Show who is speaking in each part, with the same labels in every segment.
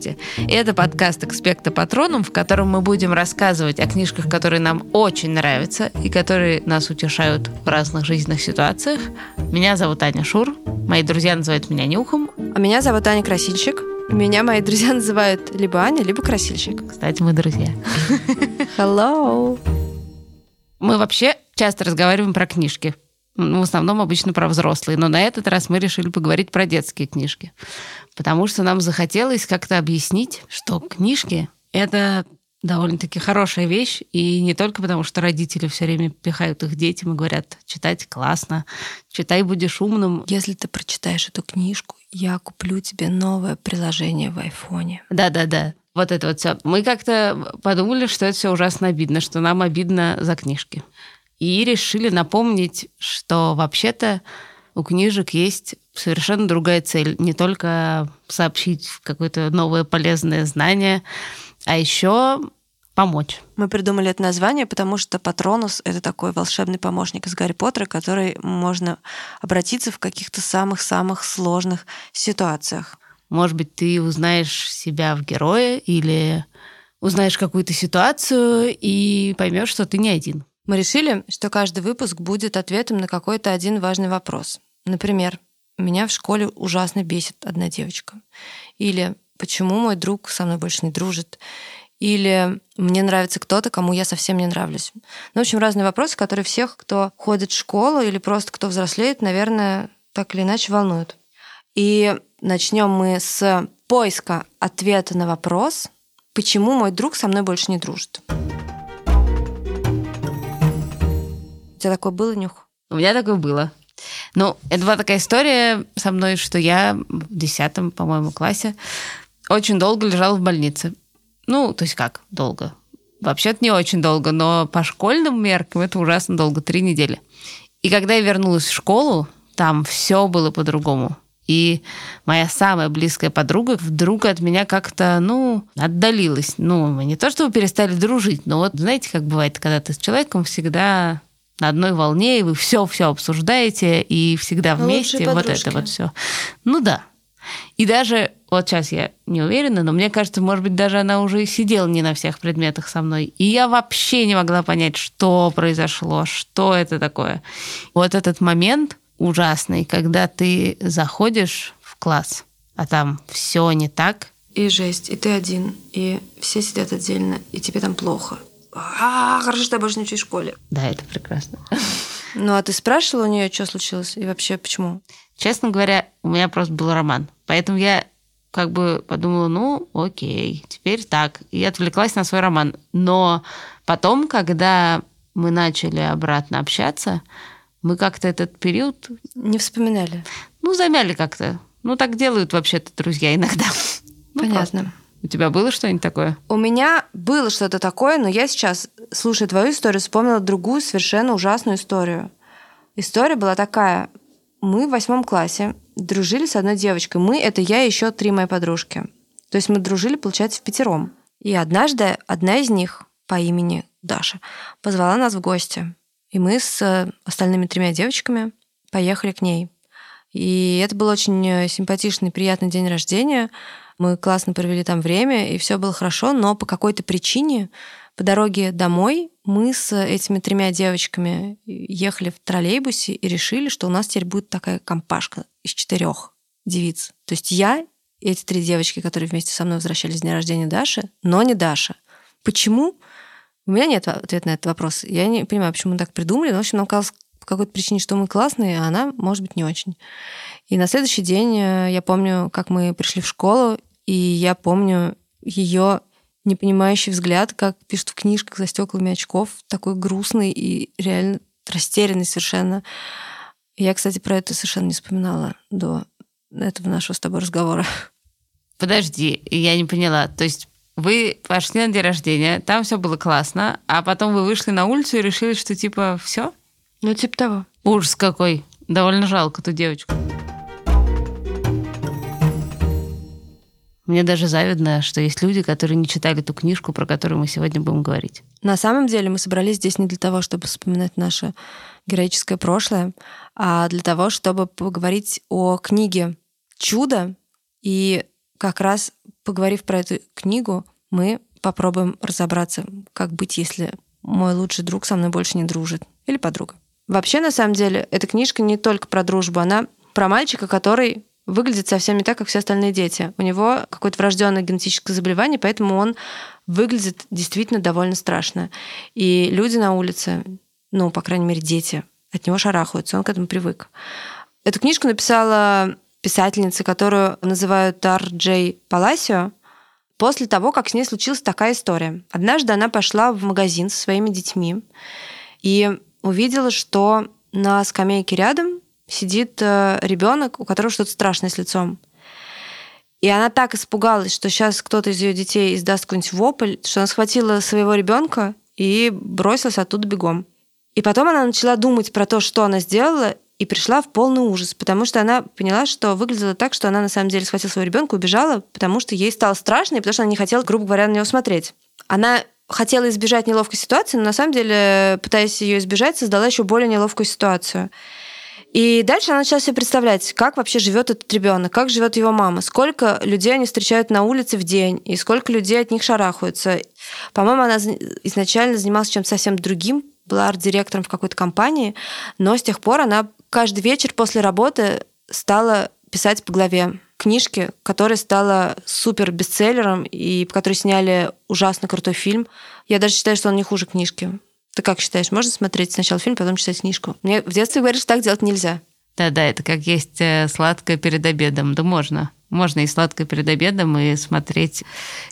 Speaker 1: Здравствуйте. Это подкаст «Экспекта Патроном», в котором мы будем рассказывать о книжках, которые нам очень нравятся и которые нас утешают в разных жизненных ситуациях. Меня зовут Аня Шур. Мои друзья называют меня Нюхом.
Speaker 2: А меня зовут Аня Красильщик. Меня мои друзья называют либо Аня, либо Красильщик.
Speaker 1: Кстати, мы друзья.
Speaker 2: Hello.
Speaker 1: Мы вообще часто разговариваем про книжки. Ну, в основном обычно про взрослые. Но на этот раз мы решили поговорить про детские книжки. Потому что нам захотелось как-то объяснить, что книжки — это довольно-таки хорошая вещь, и не только потому, что родители все время пихают их детям и говорят, читать классно, читай, будешь умным.
Speaker 2: Если ты прочитаешь эту книжку, я куплю тебе новое приложение в айфоне.
Speaker 1: Да-да-да. Вот это вот все. Мы как-то подумали, что это все ужасно обидно, что нам обидно за книжки. И решили напомнить, что вообще-то у книжек есть совершенно другая цель. Не только сообщить какое-то новое полезное знание, а еще помочь.
Speaker 2: Мы придумали это название, потому что Патронус — это такой волшебный помощник из Гарри Поттера, который можно обратиться в каких-то самых-самых сложных ситуациях.
Speaker 1: Может быть, ты узнаешь себя в герое или узнаешь какую-то ситуацию и поймешь, что ты не один.
Speaker 2: Мы решили, что каждый выпуск будет ответом на какой-то один важный вопрос. Например, меня в школе ужасно бесит одна девочка. Или почему мой друг со мной больше не дружит. Или мне нравится кто-то, кому я совсем не нравлюсь. Ну, в общем, разные вопросы, которые всех, кто ходит в школу или просто кто взрослеет, наверное, так или иначе волнуют. И начнем мы с поиска ответа на вопрос, почему мой друг со мной больше не дружит. Тебя такое было, Нюх?
Speaker 1: У меня такое было. Ну, это была такая история со мной, что я в десятом, по-моему, классе очень долго лежала в больнице. Ну, то есть как долго? Вообще-то не очень долго, но по школьным меркам это ужасно долго, три недели. И когда я вернулась в школу, там все было по-другому. И моя самая близкая подруга вдруг от меня как-то, ну, отдалилась. Ну, мы не то чтобы перестали дружить, но вот знаете, как бывает, когда ты с человеком всегда на одной волне, и вы все-все обсуждаете, и всегда вместе, вот это вот все. Ну да. И даже, вот сейчас я не уверена, но мне кажется, может быть, даже она уже сидела не на всех предметах со мной. И я вообще не могла понять, что произошло, что это такое. Вот этот момент ужасный, когда ты заходишь в класс, а там все не так.
Speaker 2: И жесть, и ты один, и все сидят отдельно, и тебе там плохо а, хорошо, что я больше не учусь в школе.
Speaker 1: Да, это прекрасно.
Speaker 2: Ну, а ты спрашивала у нее, что случилось и вообще почему?
Speaker 1: Честно говоря, у меня просто был роман. Поэтому я как бы подумала, ну, окей, теперь так. И отвлеклась на свой роман. Но потом, когда мы начали обратно общаться, мы как-то этот период...
Speaker 2: Не вспоминали?
Speaker 1: Ну, замяли как-то. Ну, так делают вообще-то друзья иногда.
Speaker 2: Ну, Понятно.
Speaker 1: У тебя было что-нибудь такое?
Speaker 2: У меня было что-то такое, но я сейчас, слушая твою историю, вспомнила другую совершенно ужасную историю. История была такая. Мы в восьмом классе дружили с одной девочкой. Мы — это я и еще три мои подружки. То есть мы дружили, получается, в пятером. И однажды одна из них по имени Даша позвала нас в гости. И мы с остальными тремя девочками поехали к ней. И это был очень симпатичный, приятный день рождения — мы классно провели там время, и все было хорошо, но по какой-то причине по дороге домой мы с этими тремя девочками ехали в троллейбусе и решили, что у нас теперь будет такая компашка из четырех девиц. То есть я и эти три девочки, которые вместе со мной возвращались с дня рождения Даши, но не Даша. Почему? У меня нет ответа на этот вопрос. Я не понимаю, почему мы так придумали. Но, в общем, нам казалось по какой-то причине, что мы классные, а она, может быть, не очень. И на следующий день э, я помню, как мы пришли в школу, и я помню ее непонимающий взгляд, как пишут в книжках за стеклами очков, такой грустный и реально растерянный совершенно. Я, кстати, про это совершенно не вспоминала до этого нашего с тобой разговора.
Speaker 1: Подожди, я не поняла. То есть вы пошли на день рождения, там все было классно, а потом вы вышли на улицу и решили, что типа все?
Speaker 2: Ну, типа того.
Speaker 1: Ужас какой. Довольно жалко ту девочку. Мне даже завидно, что есть люди, которые не читали ту книжку, про которую мы сегодня будем говорить.
Speaker 2: На самом деле мы собрались здесь не для того, чтобы вспоминать наше героическое прошлое, а для того, чтобы поговорить о книге «Чудо» и как раз поговорив про эту книгу, мы попробуем разобраться, как быть, если мой лучший друг со мной больше не дружит. Или подруга. Вообще, на самом деле, эта книжка не только про дружбу, она про мальчика, который выглядит совсем не так, как все остальные дети. У него какое-то врожденное генетическое заболевание, поэтому он выглядит действительно довольно страшно. И люди на улице, ну, по крайней мере, дети, от него шарахаются, он к этому привык. Эту книжку написала писательница, которую называют Тар Джей Паласио, после того, как с ней случилась такая история. Однажды она пошла в магазин со своими детьми и увидела, что на скамейке рядом сидит э, ребенок, у которого что-то страшное с лицом. И она так испугалась, что сейчас кто-то из ее детей издаст какой-нибудь вопль, что она схватила своего ребенка и бросилась оттуда бегом. И потом она начала думать про то, что она сделала, и пришла в полный ужас, потому что она поняла, что выглядело так, что она на самом деле схватила своего ребенка, убежала, потому что ей стало страшно, и потому что она не хотела, грубо говоря, на него смотреть. Она хотела избежать неловкой ситуации, но на самом деле, пытаясь ее избежать, создала еще более неловкую ситуацию. И дальше она начала себе представлять, как вообще живет этот ребенок, как живет его мама, сколько людей они встречают на улице в день, и сколько людей от них шарахаются. По-моему, она изначально занималась чем-то совсем другим, была арт-директором в какой-то компании, но с тех пор она каждый вечер после работы стала писать по главе книжки, которая стала супер бестселлером и по которой сняли ужасно крутой фильм. Я даже считаю, что он не хуже книжки. Ты как считаешь, можно смотреть сначала фильм, потом читать книжку? Мне в детстве говорили, что так делать нельзя.
Speaker 1: Да-да, это как есть э, сладкое перед обедом. Да можно. Можно и сладкое перед обедом, и смотреть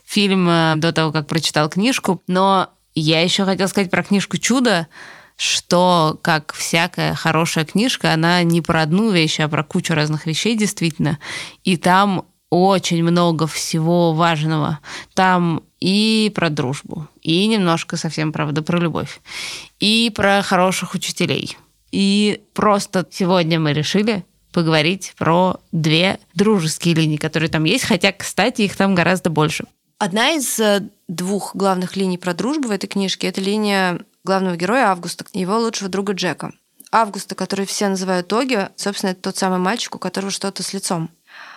Speaker 1: фильм э, до того, как прочитал книжку. Но я еще хотела сказать про книжку «Чудо», что, как всякая хорошая книжка, она не про одну вещь, а про кучу разных вещей, действительно. И там очень много всего важного. Там и про дружбу, и немножко совсем, правда, про любовь, и про хороших учителей. И просто сегодня мы решили поговорить про две дружеские линии, которые там есть, хотя, кстати, их там гораздо больше.
Speaker 2: Одна из э, двух главных линий про дружбу в этой книжке – это линия главного героя Августа его лучшего друга Джека. Августа, который все называют Оги, собственно, это тот самый мальчик, у которого что-то с лицом.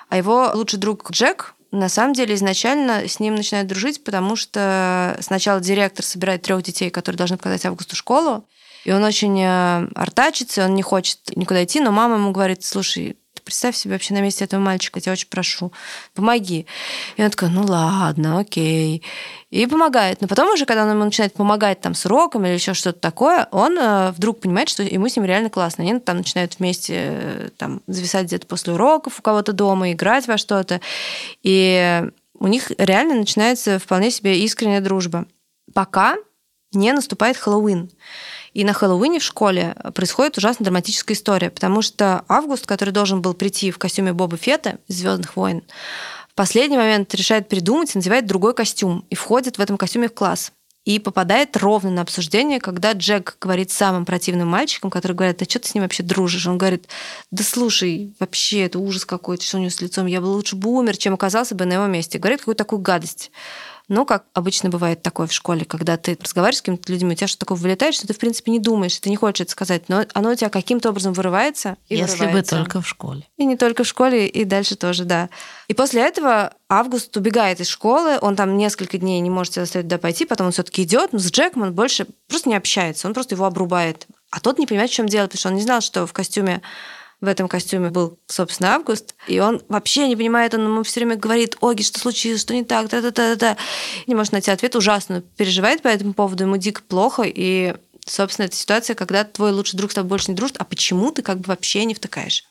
Speaker 2: А его лучший друг Джек на самом деле изначально с ним начинает дружить, потому что сначала директор собирает трех детей, которые должны показать Августу школу, и он очень э, артачится, он не хочет никуда идти, но мама ему говорит, слушай, представь себе вообще на месте этого мальчика, я тебя очень прошу, помоги. И он такой, ну ладно, окей. И помогает. Но потом уже, когда он ему начинает помогать там с уроком или еще что-то такое, он э, вдруг понимает, что ему с ним реально классно. Они там начинают вместе э, там, зависать где-то после уроков у кого-то дома, играть во что-то. И у них реально начинается вполне себе искренняя дружба. Пока не наступает Хэллоуин. И на Хэллоуине в школе происходит ужасно драматическая история, потому что Август, который должен был прийти в костюме Боба Фета из Звездных войн, в последний момент решает придумать и надевает другой костюм и входит в этом костюме в класс и попадает ровно на обсуждение, когда Джек говорит самым противным мальчикам, которые говорят, да что ты с ним вообще дружишь? Он говорит, да слушай, вообще это ужас какой-то, что у него с лицом, я бы лучше бы умер, чем оказался бы на его месте. Говорит какую-то такую гадость. Но, как обычно бывает такое в школе, когда ты разговариваешь с какими-то людьми, у тебя что такое вылетает, что ты, в принципе, не думаешь, ты не хочешь это сказать, но оно у тебя каким-то образом вырывается.
Speaker 1: И Если вырывается. бы только в школе.
Speaker 2: И не только в школе, и дальше тоже, да. И после этого Август убегает из школы, он там несколько дней не может заставить туда пойти, потом он все-таки идет, но с Джеком он больше просто не общается, он просто его обрубает. А тот не понимает, в чем дело, потому что он не знал, что в костюме в этом костюме был, собственно, Август, и он вообще не понимает, он ему все время говорит, Оги, что случилось, что не так, та-та-та-та. Не может найти ответ, ужасно переживает по этому поводу, ему дико плохо, и, собственно, это ситуация, когда твой лучший друг с тобой больше не дружит, а почему ты как бы вообще не втыкаешь?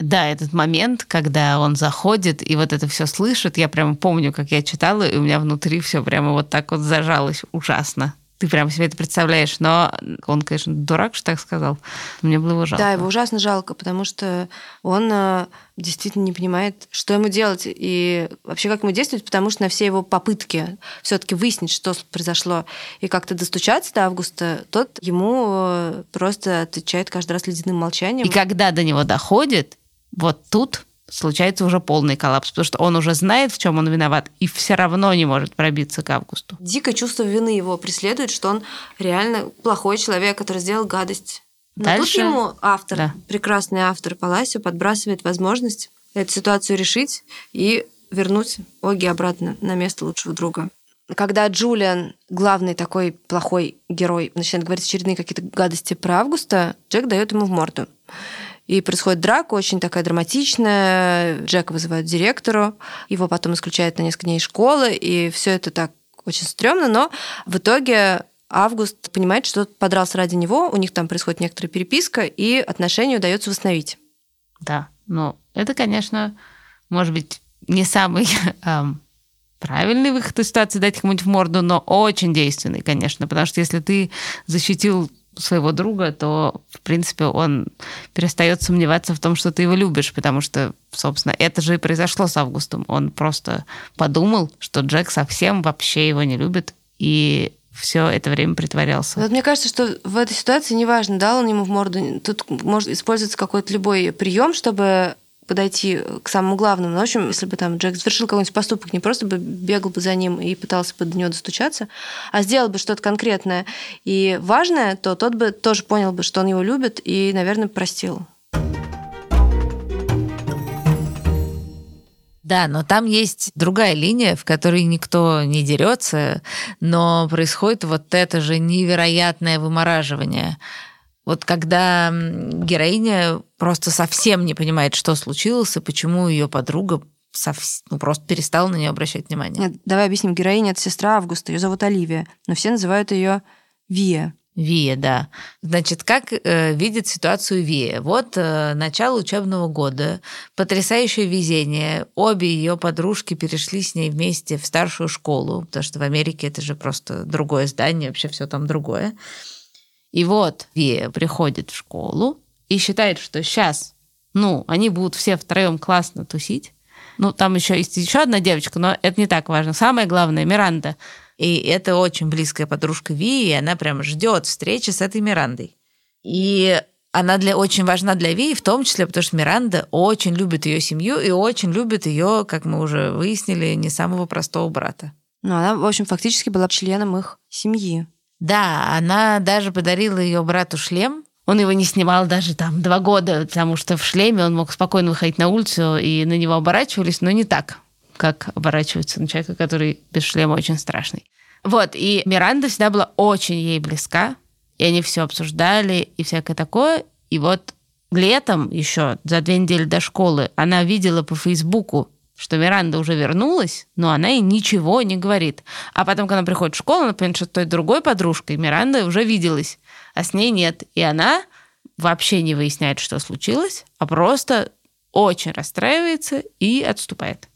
Speaker 1: Да, этот момент, когда он заходит и вот это все слышит, я прямо помню, как я читала, и у меня внутри все прямо вот так вот зажалось ужасно ты прям себе это представляешь. Но он, конечно, дурак, что так сказал. Мне было его жалко.
Speaker 2: Да, его ужасно жалко, потому что он э, действительно не понимает, что ему делать и вообще как ему действовать, потому что на все его попытки все-таки выяснить, что произошло, и как-то достучаться до Августа, тот ему э, просто отвечает каждый раз ледяным молчанием.
Speaker 1: И когда до него доходит, вот тут случается уже полный коллапс, потому что он уже знает, в чем он виноват, и все равно не может пробиться к августу.
Speaker 2: Дикое чувство вины его преследует, что он реально плохой человек, который сделал гадость. Но Дальше... тут ему автор, да. прекрасный автор Паласио, подбрасывает возможность эту ситуацию решить и вернуть Оги обратно на место лучшего друга. Когда Джулиан, главный такой плохой герой, начинает говорить очередные какие-то гадости про Августа, Джек дает ему в морду. И происходит драка, очень такая драматичная. Джека вызывают директору, его потом исключают на несколько дней из школы, и все это так очень стрёмно, но в итоге Август понимает, что подрался ради него, у них там происходит некоторая переписка, и отношения удается восстановить.
Speaker 1: Да, но это, конечно, может быть, не самый эм, правильный выход из ситуации дать кому-нибудь в морду, но очень действенный, конечно, потому что если ты защитил своего друга, то, в принципе, он перестает сомневаться в том, что ты его любишь, потому что, собственно, это же и произошло с Августом. Он просто подумал, что Джек совсем вообще его не любит, и все это время притворялся.
Speaker 2: Вот мне кажется, что в этой ситуации неважно, дал он ему в морду, тут может использоваться какой-то любой прием, чтобы подойти к самому главному. Ну, в общем, если бы там Джек совершил какой-нибудь поступок, не просто бы бегал бы за ним и пытался бы до него достучаться, а сделал бы что-то конкретное и важное, то тот бы тоже понял бы, что он его любит и, наверное, простил.
Speaker 3: Да, но там есть другая линия, в которой никто не дерется, но происходит вот это же невероятное вымораживание вот когда героиня просто совсем не понимает, что случилось и почему ее подруга совсем, ну, просто перестала на нее обращать внимание.
Speaker 2: Нет, давай объясним. Героиня это сестра Августа, ее зовут Оливия, но все называют ее Вия.
Speaker 3: Вия, да. Значит, как э, видит ситуацию Вия? Вот э, начало учебного года, потрясающее везение. Обе ее подружки перешли с ней вместе в старшую школу, потому что в Америке это же просто другое здание, вообще все там другое. И вот Вия приходит в школу и считает, что сейчас, ну, они будут все втроем классно тусить. Ну, там еще есть еще одна девочка, но это не так важно. Самое главное, Миранда. И это очень близкая подружка Ви, и она прям ждет встречи с этой Мирандой. И она для, очень важна для Ви, в том числе, потому что Миранда очень любит ее семью и очень любит ее, как мы уже выяснили, не самого простого брата.
Speaker 2: Ну, она, в общем, фактически была членом их семьи.
Speaker 3: Да, она даже подарила ее брату шлем.
Speaker 1: Он его не снимал даже там два года, потому что в шлеме он мог спокойно выходить на улицу, и на него оборачивались, но не так, как оборачиваются на человека, который без шлема очень страшный. Вот, и Миранда всегда была очень ей близка, и они все обсуждали и всякое такое. И вот летом еще, за две недели до школы, она видела по Фейсбуку что Миранда уже вернулась, но она ей ничего не говорит. А потом, когда она приходит в школу, она понимает, что той другой подружкой Миранда уже виделась, а с ней нет. И она вообще не выясняет, что случилось, а просто очень расстраивается и отступает.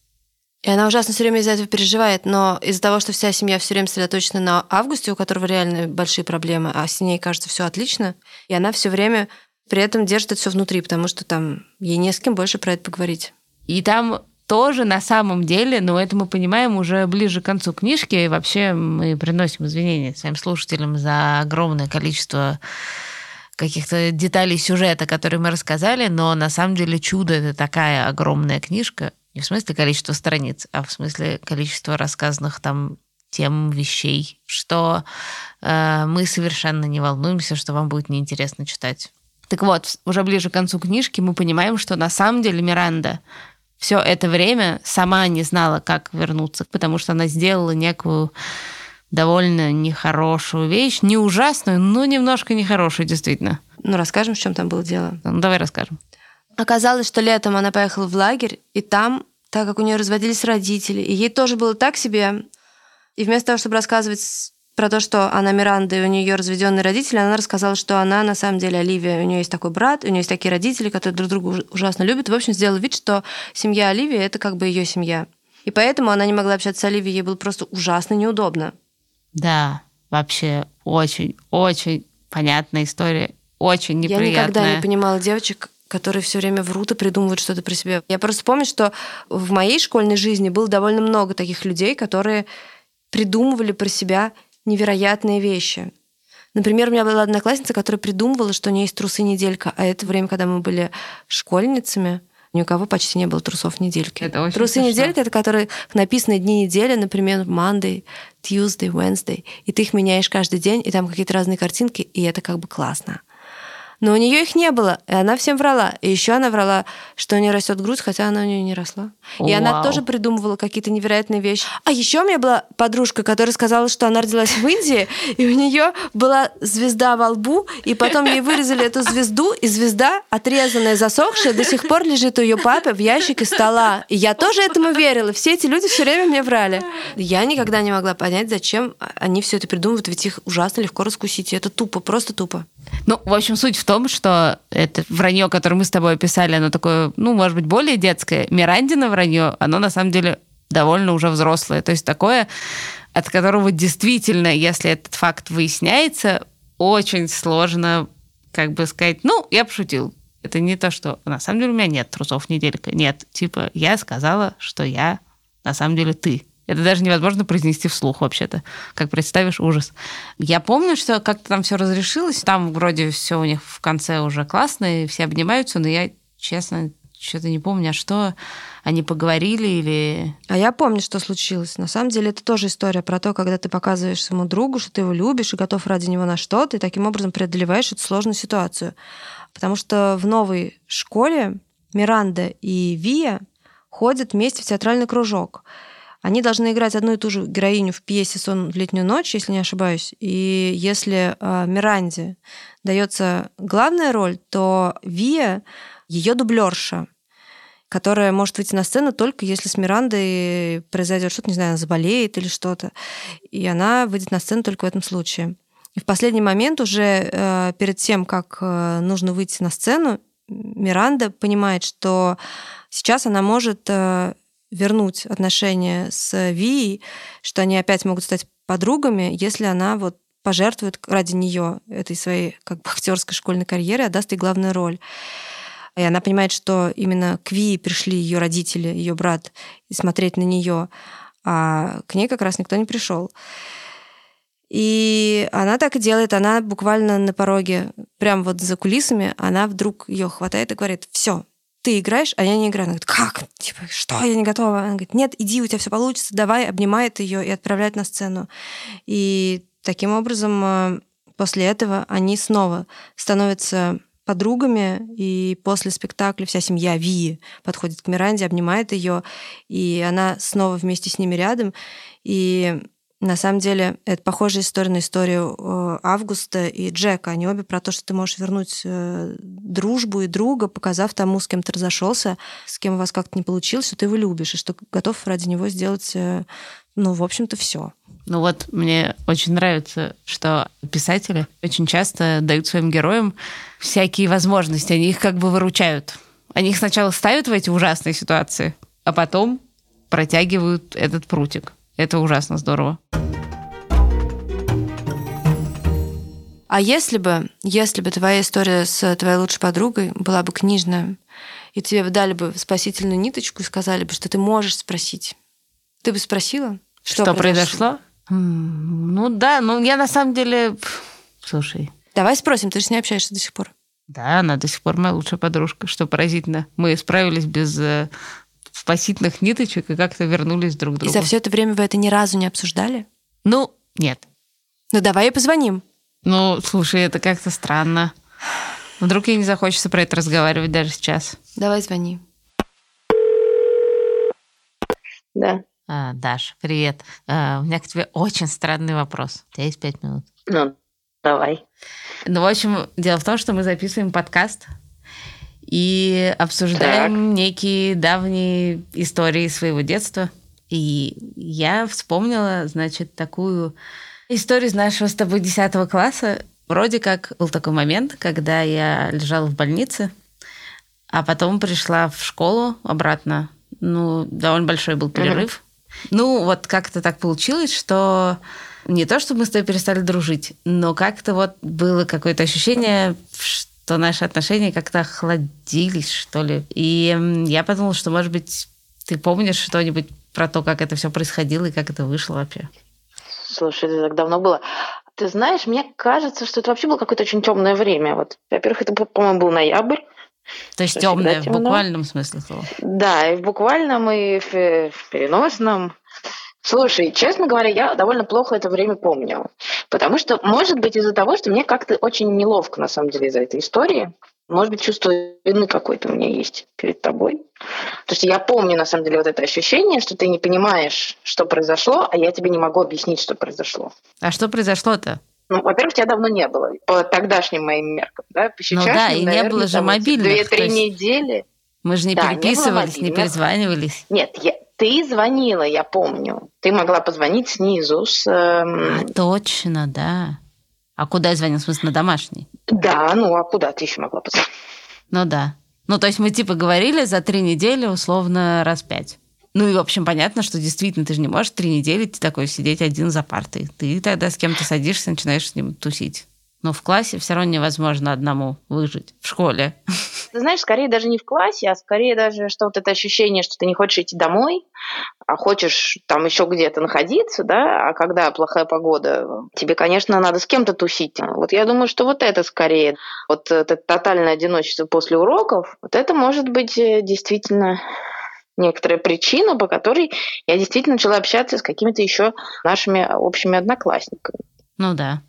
Speaker 2: И она ужасно все время из-за этого переживает, но из-за того, что вся семья все время сосредоточена на Августе, у которого реально большие проблемы, а с ней кажется все отлично, и она все время при этом держит это все внутри, потому что там ей не с кем больше про это поговорить.
Speaker 1: И там тоже на самом деле, но это мы понимаем уже ближе к концу книжки, и вообще мы приносим извинения своим слушателям за огромное количество каких-то деталей сюжета, которые мы рассказали, но на самом деле «Чудо» — это такая огромная книжка, не в смысле количества страниц, а в смысле количества рассказанных там тем, вещей, что э, мы совершенно не волнуемся, что вам будет неинтересно читать. Так вот, уже ближе к концу книжки мы понимаем, что на самом деле Миранда все это время сама не знала, как вернуться, потому что она сделала некую довольно нехорошую вещь, не ужасную, но немножко нехорошую, действительно.
Speaker 2: Ну, расскажем, в чем там было дело.
Speaker 1: Ну, давай расскажем.
Speaker 2: Оказалось, что летом она поехала в лагерь, и там, так как у нее разводились родители, и ей тоже было так себе, и вместо того, чтобы рассказывать про то, что она Миранда и у нее разведенные родители, она рассказала, что она на самом деле Оливия, у нее есть такой брат, у нее есть такие родители, которые друг друга ужасно любят. В общем, сделала вид, что семья Оливии это как бы ее семья. И поэтому она не могла общаться с Оливией, ей было просто ужасно неудобно.
Speaker 1: Да, вообще очень, очень понятная история, очень неприятная.
Speaker 2: Я никогда не понимала девочек, которые все время врут и придумывают что-то про себя. Я просто помню, что в моей школьной жизни было довольно много таких людей, которые придумывали про себя невероятные вещи. Например, у меня была одноклассница, которая придумывала, что у нее есть трусы неделька, а это время, когда мы были школьницами, ни у кого почти не было трусов недельки.
Speaker 1: Это очень
Speaker 2: Трусы
Speaker 1: смешно.
Speaker 2: недельки это которые написаны дни недели, например, Monday, Tuesday, Wednesday, и ты их меняешь каждый день, и там какие-то разные картинки, и это как бы классно. Но у нее их не было, и она всем врала. И еще она врала, что у нее растет грудь, хотя она у нее не росла. И она
Speaker 1: Вау.
Speaker 2: тоже придумывала какие-то невероятные вещи. А еще у меня была подружка, которая сказала, что она родилась в Индии, и у нее была звезда во лбу, и потом ей вырезали эту звезду, и звезда, отрезанная, засохшая, до сих пор лежит у ее папы в ящике стола. И я тоже этому верила. Все эти люди все время мне врали. Я никогда не могла понять, зачем они все это придумывают, ведь их ужасно легко раскусить. И это тупо, просто тупо.
Speaker 1: Ну, в общем, суть в том, что это вранье, которое мы с тобой описали, оно такое, ну, может быть, более детское. Мирандина вранье, оно на самом деле довольно уже взрослое. То есть такое, от которого действительно, если этот факт выясняется, очень сложно, как бы сказать, ну, я пошутил. Это не то, что на самом деле у меня нет трусов неделька. Нет, типа, я сказала, что я на самом деле ты. Это даже невозможно произнести вслух вообще-то. Как представишь, ужас. Я помню, что как-то там все разрешилось. Там вроде все у них в конце уже классно, и все обнимаются, но я, честно, что-то не помню, а что они поговорили или...
Speaker 2: А я помню, что случилось. На самом деле это тоже история про то, когда ты показываешь своему другу, что ты его любишь и готов ради него на что-то, и таким образом преодолеваешь эту сложную ситуацию. Потому что в новой школе Миранда и Вия ходят вместе в театральный кружок. Они должны играть одну и ту же героиню в пьесе «Сон в летнюю ночь», если не ошибаюсь. И если э, Миранде дается главная роль, то Вия ее дублерша, которая может выйти на сцену только если с Мирандой произойдет что-то, не знаю, она заболеет или что-то. И она выйдет на сцену только в этом случае. И в последний момент уже э, перед тем, как э, нужно выйти на сцену, Миранда понимает, что сейчас она может э, вернуть отношения с Вией, что они опять могут стать подругами, если она вот пожертвует ради нее этой своей как бы актерской школьной карьеры, отдаст ей главную роль. И она понимает, что именно к Вии пришли ее родители, ее брат, и смотреть на нее, а к ней как раз никто не пришел. И она так и делает, она буквально на пороге, прям вот за кулисами, она вдруг ее хватает и говорит, все, ты играешь, а я не играю. Она говорит, как? Типа, что, я не готова? Она говорит, нет, иди, у тебя все получится, давай, обнимает ее и отправляет на сцену. И таким образом э, после этого они снова становятся подругами, и после спектакля вся семья Ви подходит к Миранде, обнимает ее, и она снова вместе с ними рядом. И на самом деле, это похожая история на историю э, Августа и Джека. Они обе про то, что ты можешь вернуть э, дружбу и друга, показав тому, с кем ты разошелся, с кем у вас как-то не получилось, что ты его любишь, и что готов ради него сделать, э, ну, в общем-то, все.
Speaker 1: Ну вот, мне очень нравится, что писатели очень часто дают своим героям всякие возможности, они их как бы выручают. Они их сначала ставят в эти ужасные ситуации, а потом протягивают этот прутик. Это ужасно здорово.
Speaker 2: А если бы, если бы твоя история с твоей лучшей подругой была бы книжная, и тебе бы дали бы спасительную ниточку и сказали бы, что ты можешь спросить, ты бы спросила?
Speaker 1: Что, что произошло? М, Ну да, ну я на самом деле... Слушай,
Speaker 2: Давай спросим, ты же с ней общаешься до сих пор.
Speaker 1: да, она до сих пор моя лучшая подружка, что поразительно. Мы справились без э, спасительных ниточек и как-то вернулись друг к
Speaker 2: И
Speaker 1: другу.
Speaker 2: за все это время вы это ни разу не обсуждали?
Speaker 1: Ну, нет.
Speaker 2: Ну давай ей позвоним.
Speaker 1: Ну, слушай, это как-то странно. Вдруг ей не захочется про это разговаривать даже сейчас.
Speaker 2: Давай звони.
Speaker 4: Да.
Speaker 1: А, Даш, привет. А, у меня к тебе очень странный вопрос. У тебя есть пять минут.
Speaker 4: Ну, давай.
Speaker 1: Ну, в общем, дело в том, что мы записываем подкаст и обсуждаем некие давние истории своего детства. И я вспомнила, значит, такую историю из нашего с тобой 10 класса. Вроде как был такой момент, когда я лежала в больнице, а потом пришла в школу обратно. Ну, довольно большой был перерыв. Ну, вот как-то так получилось, что не то, что мы с тобой перестали дружить, но как-то вот было какое-то ощущение, что наши отношения как-то охладились, что ли. И я подумала, что, может быть, ты помнишь что-нибудь про то, как это все происходило и как это вышло вообще?
Speaker 4: Слушай, это так давно было. Ты знаешь, мне кажется, что это вообще было какое-то очень темное время. Вот, во-первых, это, по-моему, был ноябрь.
Speaker 1: То есть
Speaker 4: Что,
Speaker 1: темное в буквальном смысле слова.
Speaker 4: Да, и в буквальном, и в переносном. Слушай, честно говоря, я довольно плохо это время помню. Потому что, может быть, из-за того, что мне как-то очень неловко, на самом деле, из-за этой истории. Может быть, чувство вины какое-то у меня есть перед тобой. То есть я помню, на самом деле, вот это ощущение, что ты не понимаешь, что произошло, а я тебе не могу объяснить, что произошло.
Speaker 1: А что произошло-то?
Speaker 4: Ну, во-первых, тебя давно не было, по тогдашним моим меркам, да, по
Speaker 1: ну да, и наверное, не было же мобильных.
Speaker 4: Две-три недели.
Speaker 1: Мы же не да, переписывались, не, не перезванивались.
Speaker 4: Нет, я, ты звонила, я помню. Ты могла позвонить снизу с...
Speaker 1: А, точно, да. А куда я звонила? В смысле, на домашний?
Speaker 4: Да, ну а куда ты еще могла позвонить?
Speaker 1: Ну да. Ну, то есть мы типа говорили за три недели условно раз пять. Ну и, в общем, понятно, что действительно ты же не можешь три недели ты такой сидеть один за партой. Ты тогда с кем-то садишься, начинаешь с ним тусить. Но в классе все равно невозможно одному выжить в школе.
Speaker 4: Ты знаешь, скорее даже не в классе, а скорее даже, что вот это ощущение, что ты не хочешь идти домой, а хочешь там еще где-то находиться, да, а когда плохая погода, тебе, конечно, надо с кем-то тусить. Вот я думаю, что вот это скорее, вот это тотальное одиночество после уроков, вот это может быть э, действительно некоторая причина, по которой я действительно начала общаться с какими-то еще нашими общими одноклассниками.
Speaker 1: Ну да.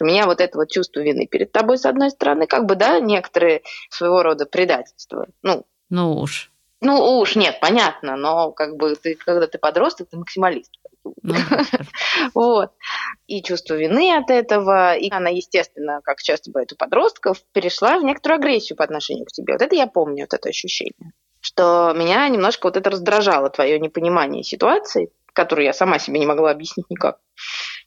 Speaker 4: У меня вот это вот чувство вины перед тобой, с одной стороны, как бы, да, некоторые своего рода предательства. Ну,
Speaker 1: ну уж.
Speaker 4: Ну уж, нет, понятно, но как бы ты, когда ты подросток, ты максималист. Ну, вот. И чувство вины от этого, и она, естественно, как часто бывает у подростков, перешла в некоторую агрессию по отношению к тебе. Вот это я помню, вот это ощущение. Что меня немножко вот это раздражало, твое непонимание ситуации, которую я сама себе не могла объяснить никак.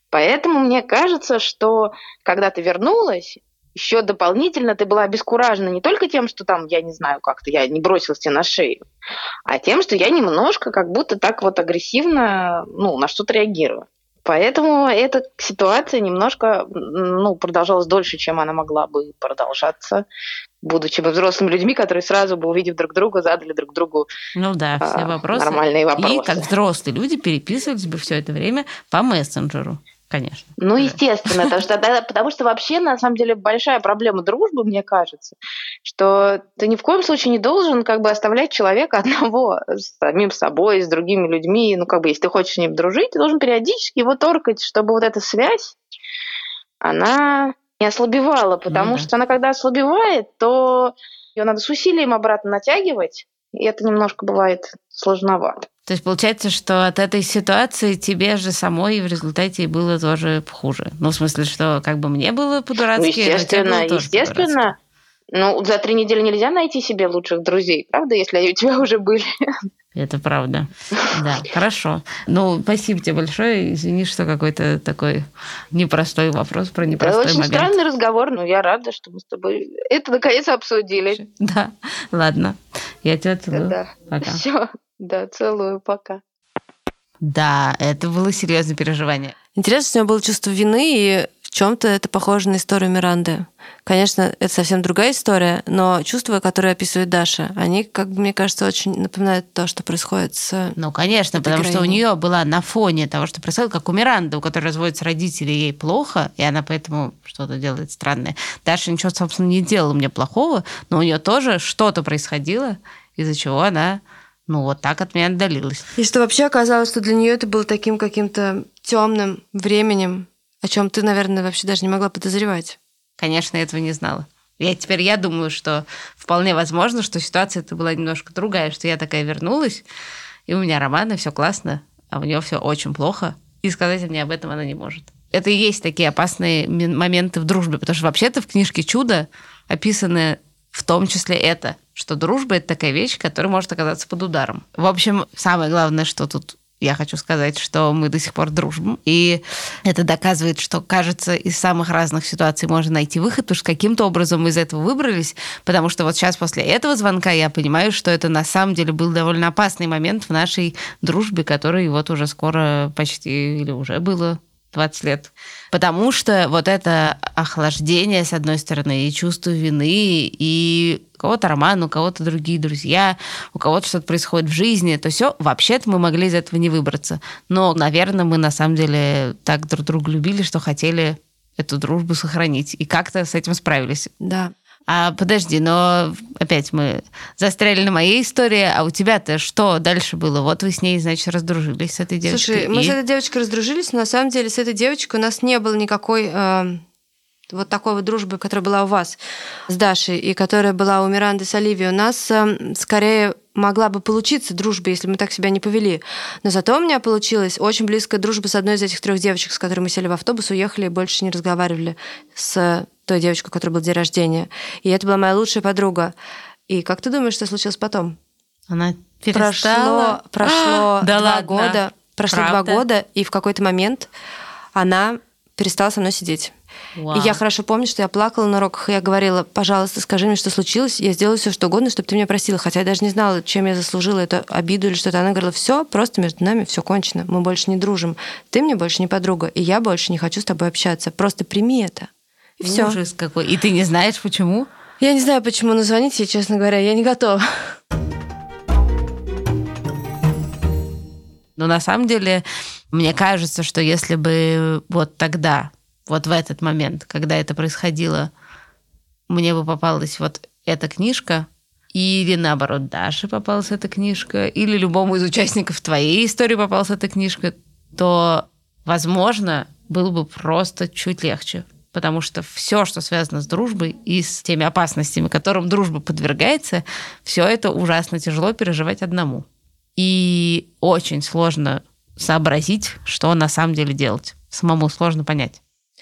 Speaker 4: Поэтому мне кажется, что когда ты вернулась, еще дополнительно ты была обескуражена не только тем, что там, я не знаю, как-то я не бросилась тебе на шею, а тем, что я немножко как будто так вот агрессивно ну, на что-то реагирую. Поэтому эта ситуация немножко ну, продолжалась дольше, чем она могла бы продолжаться, будучи бы взрослыми людьми, которые сразу бы, увидев друг друга, задали друг другу
Speaker 1: ну да, все
Speaker 4: а,
Speaker 1: вопросы.
Speaker 4: нормальные вопросы.
Speaker 1: И как взрослые люди переписывались бы все это время по мессенджеру. Конечно.
Speaker 4: Ну, естественно, потому что, потому что вообще, на самом деле, большая проблема дружбы, мне кажется, что ты ни в коем случае не должен как бы оставлять человека одного с самим собой, с другими людьми. Ну, как бы, если ты хочешь с ним дружить, ты должен периодически его торкать, чтобы вот эта связь, она не ослабевала, потому ну, да. что она когда ослабевает, то ее надо с усилием обратно натягивать, и это немножко бывает сложновато.
Speaker 1: То есть получается, что от этой ситуации тебе же самой в результате было тоже хуже. Ну, в смысле, что как бы мне было по-дурацки,
Speaker 4: ну, естественно, естественно. Ну, за три недели нельзя найти себе лучших друзей, правда, если они у тебя уже были.
Speaker 1: Это правда. Да, хорошо. Ну, спасибо тебе большое. Извини, что какой-то такой непростой вопрос про непростой
Speaker 4: Это очень
Speaker 1: момент.
Speaker 4: странный разговор, но я рада, что мы с тобой это наконец обсудили.
Speaker 1: Да, ладно. Я тебя целую. Да.
Speaker 4: Пока. Все. Да, целую, пока.
Speaker 1: Да, это было серьезное переживание.
Speaker 2: Интересно, у него было чувство вины, и в чем-то это похоже на историю Миранды. Конечно, это совсем другая история, но чувства, которые описывает Даша, они, как бы, мне кажется, очень напоминают то, что происходит с...
Speaker 1: Ну, конечно, потому героиней. что у нее была на фоне того, что происходит, как у Миранды, у которой разводятся родители, ей плохо, и она поэтому что-то делает странное. Даша ничего, собственно, не делала мне плохого, но у нее тоже что-то происходило, из-за чего она ну, вот так от меня отдалилась.
Speaker 2: И что вообще оказалось, что для нее это было таким каким-то темным временем, о чем ты, наверное, вообще даже не могла подозревать.
Speaker 1: Конечно, я этого не знала. Я теперь я думаю, что вполне возможно, что ситуация это была немножко другая, что я такая вернулась, и у меня роман, и все классно, а у нее все очень плохо, и сказать мне об этом она не может. Это и есть такие опасные моменты в дружбе, потому что вообще-то в книжке «Чудо» описаны в том числе это, что дружба — это такая вещь, которая может оказаться под ударом. В общем, самое главное, что тут я хочу сказать, что мы до сих пор дружим. И это доказывает, что, кажется, из самых разных ситуаций можно найти выход, потому что каким-то образом мы из этого выбрались, потому что вот сейчас после этого звонка я понимаю, что это на самом деле был довольно опасный момент в нашей дружбе, который вот уже скоро почти или уже было 20 лет. Потому что вот это охлаждение, с одной стороны, и чувство вины, и у кого-то роман, у кого-то другие друзья, у кого-то что-то происходит в жизни, то все, вообще-то мы могли из этого не выбраться. Но, наверное, мы на самом деле так друг друга любили, что хотели эту дружбу сохранить. И как-то с этим справились.
Speaker 2: Да.
Speaker 1: А подожди, но опять мы застряли на моей истории, а у тебя-то что дальше было? Вот вы с ней, значит, раздружились с этой девочкой.
Speaker 2: Слушай, мы с этой девочкой раздружились, но на самом деле с этой девочкой у нас не было никакой э, вот такой вот дружбы, которая была у вас с Дашей и которая была у Миранды с Оливией. У нас э, скорее могла бы получиться дружба, если мы так себя не повели. Но зато у меня получилась очень близкая дружба с одной из этих трех девочек, с которой мы сели в автобус, уехали и больше не разговаривали с той девочкой, у которой был день рождения. И это была моя лучшая подруга. И как ты думаешь, что случилось потом?
Speaker 1: Она перестала...
Speaker 2: Прошло, прошло да два ладно. года. Прошло Правда? два года, и в какой-то момент она перестала со мной сидеть. Вау. И я хорошо помню, что я плакала на уроках, и я говорила, пожалуйста, скажи мне, что случилось, я сделаю все, что угодно, чтобы ты меня простила. Хотя я даже не знала, чем я заслужила эту обиду или что-то. Она говорила, все, просто между нами все кончено, мы больше не дружим. Ты мне больше не подруга, и я больше не хочу с тобой общаться. Просто прими это. И все.
Speaker 1: Ужас какой. И ты не знаешь, почему?
Speaker 2: Я не знаю, почему, но звонить честно говоря, я не готова.
Speaker 1: Но на самом деле, мне кажется, что если бы вот тогда вот в этот момент, когда это происходило, мне бы попалась вот эта книжка, или наоборот, Даше попалась эта книжка, или любому из участников твоей истории попалась эта книжка, то, возможно, было бы просто чуть легче. Потому что все, что связано с дружбой и с теми опасностями, которым дружба подвергается, все это ужасно тяжело переживать одному. И очень сложно сообразить, что на самом деле делать. Самому сложно понять.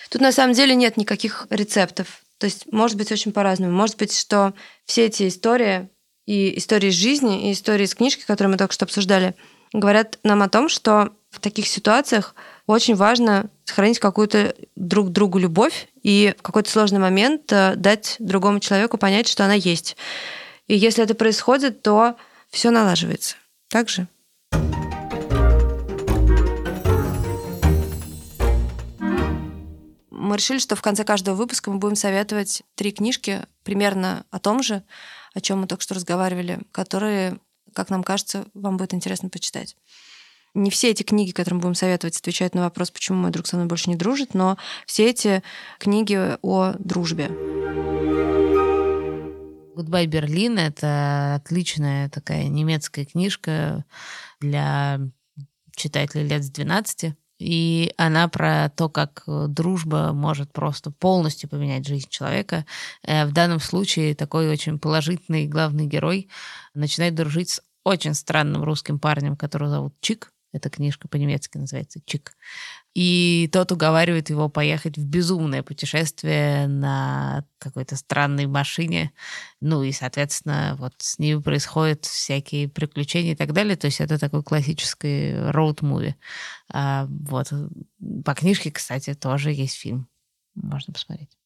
Speaker 2: Тут на самом деле нет никаких рецептов. То есть может быть очень по-разному. Может быть, что все эти истории и истории из жизни, и истории из книжки, которые мы только что обсуждали, говорят нам о том, что в таких ситуациях очень важно сохранить какую-то друг другу любовь и в какой-то сложный момент э, дать другому человеку понять, что она есть. И если это происходит, то все налаживается. Так же? Мы решили, что в конце каждого выпуска мы будем советовать три книжки примерно о том же, о чем мы только что разговаривали, которые, как нам кажется, вам будет интересно почитать. Не все эти книги, которые мы будем советовать, отвечают на вопрос, почему мой друг со мной больше не дружит, но все эти книги о дружбе.
Speaker 1: Goodbye Berlin — это отличная такая немецкая книжка для читателей лет с 12 и она про то, как э, дружба может просто полностью поменять жизнь человека. Э, в данном случае такой очень положительный главный герой начинает дружить с очень странным русским парнем, которого зовут Чик. Эта книжка по-немецки называется «Чик». И тот уговаривает его поехать в безумное путешествие на какой-то странной машине. Ну и, соответственно, вот с ними происходят всякие приключения и так далее. То есть это такой классический роуд-муви. А, вот. По книжке, кстати, тоже есть фильм. Можно посмотреть.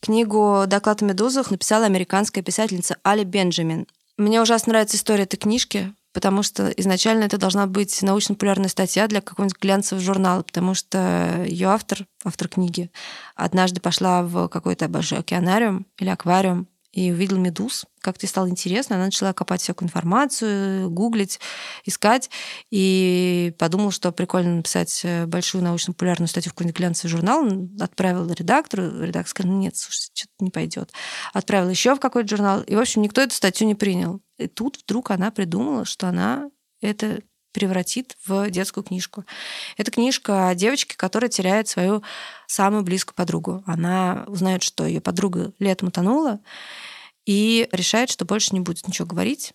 Speaker 2: Книгу «Доклад о медузах» написала американская писательница Али Бенджамин. Мне ужасно нравится история этой книжки, потому что изначально это должна быть научно-популярная статья для какого-нибудь глянцевого журнала, потому что ее автор, автор книги, однажды пошла в какой-то большой океанариум или аквариум и увидел медуз. Как-то стало интересно, она начала копать всякую информацию, гуглить, искать, и подумал, что прикольно написать э, большую научно-популярную статью в какой-нибудь глянцевый журнал, отправил редактору, редактор сказал, нет, слушай, что-то не пойдет. Отправил еще в какой-то журнал, и, в общем, никто эту статью не принял. И тут вдруг она придумала, что она это превратит в детскую книжку. Это книжка о девочке, которая теряет свою самую близкую подругу. Она узнает, что ее подруга летом утонула, и решает, что больше не будет ничего говорить.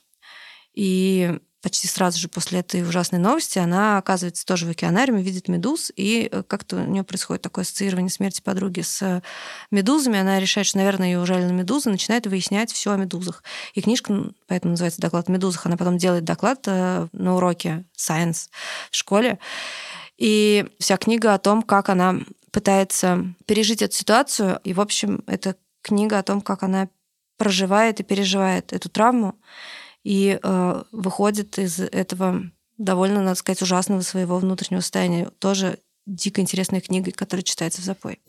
Speaker 2: И почти сразу же после этой ужасной новости она оказывается тоже в океанариуме, видит медуз, и э, как-то у нее происходит такое ассоциирование смерти подруги с медузами. Она решает, что, наверное, ее ужалила медуза, начинает выяснять все о медузах. И книжка, поэтому называется «Доклад о медузах», она потом делает доклад э, на уроке Science в школе. И вся книга о том, как она пытается пережить эту ситуацию. И, в общем, это книга о том, как она проживает и переживает эту травму и э, выходит из этого довольно, надо сказать, ужасного своего внутреннего состояния. Тоже дико интересная книга, которая читается в запой.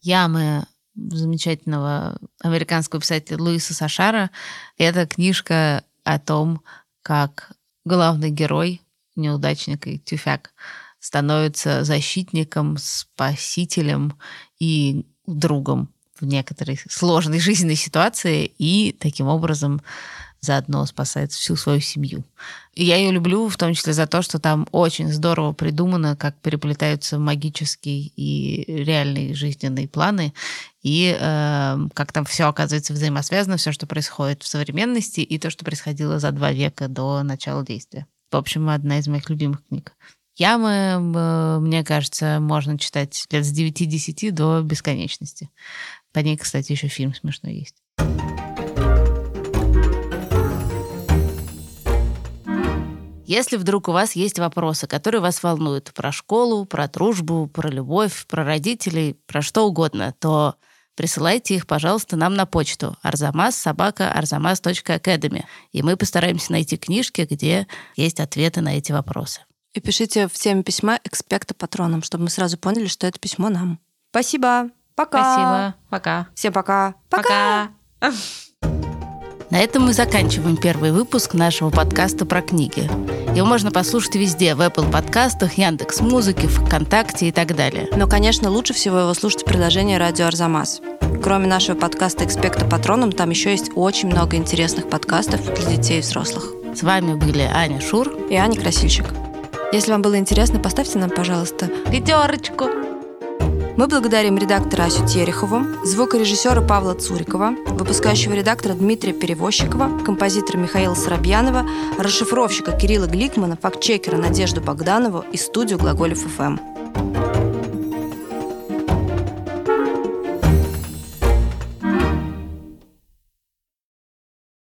Speaker 1: Ямы замечательного американского писателя Луиса Сашара. Это книжка о том, как главный герой, неудачник и тюфяк, становится защитником, спасителем и другом в некоторой сложной жизненной ситуации и таким образом заодно спасает всю свою семью. И я ее люблю в том числе за то, что там очень здорово придумано, как переплетаются магические и реальные жизненные планы, и э, как там все оказывается взаимосвязано, все, что происходит в современности, и то, что происходило за два века до начала действия. В общем, одна из моих любимых книг. Ямы, э, мне кажется, можно читать лет с 9-10 до бесконечности. По ней, кстати, еще фильм смешной есть. Если вдруг у вас есть вопросы, которые вас волнуют про школу, про дружбу, про любовь, про родителей, про что угодно, то присылайте их, пожалуйста, нам на почту arzamas собака arzamas.academy, и мы постараемся найти книжки, где есть ответы на эти вопросы.
Speaker 2: И пишите в теме письма эксперта патронам, чтобы мы сразу поняли, что это письмо нам. Спасибо. Пока.
Speaker 1: Спасибо. Пока.
Speaker 2: Всем пока. Пока.
Speaker 1: Пока.
Speaker 5: На этом мы заканчиваем первый выпуск нашего подкаста про книги. Его можно послушать везде, в Apple подкастах, Яндекс Музыке, ВКонтакте и так далее.
Speaker 2: Но, конечно, лучше всего его слушать в приложении «Радио Арзамас». Кроме нашего подкаста «Экспекта Патроном», там еще есть очень много интересных подкастов для детей и взрослых.
Speaker 5: С вами были Аня Шур
Speaker 2: и Аня Красильщик. Если вам было интересно, поставьте нам, пожалуйста,
Speaker 1: пятерочку.
Speaker 2: Мы благодарим редактора Асю Терехову, звукорежиссера Павла Цурикова, выпускающего редактора Дмитрия Перевозчикова, композитора Михаила Соробьянова, расшифровщика Кирилла Гликмана, фактчекера Надежду Богданову и студию Глаголев ФМ.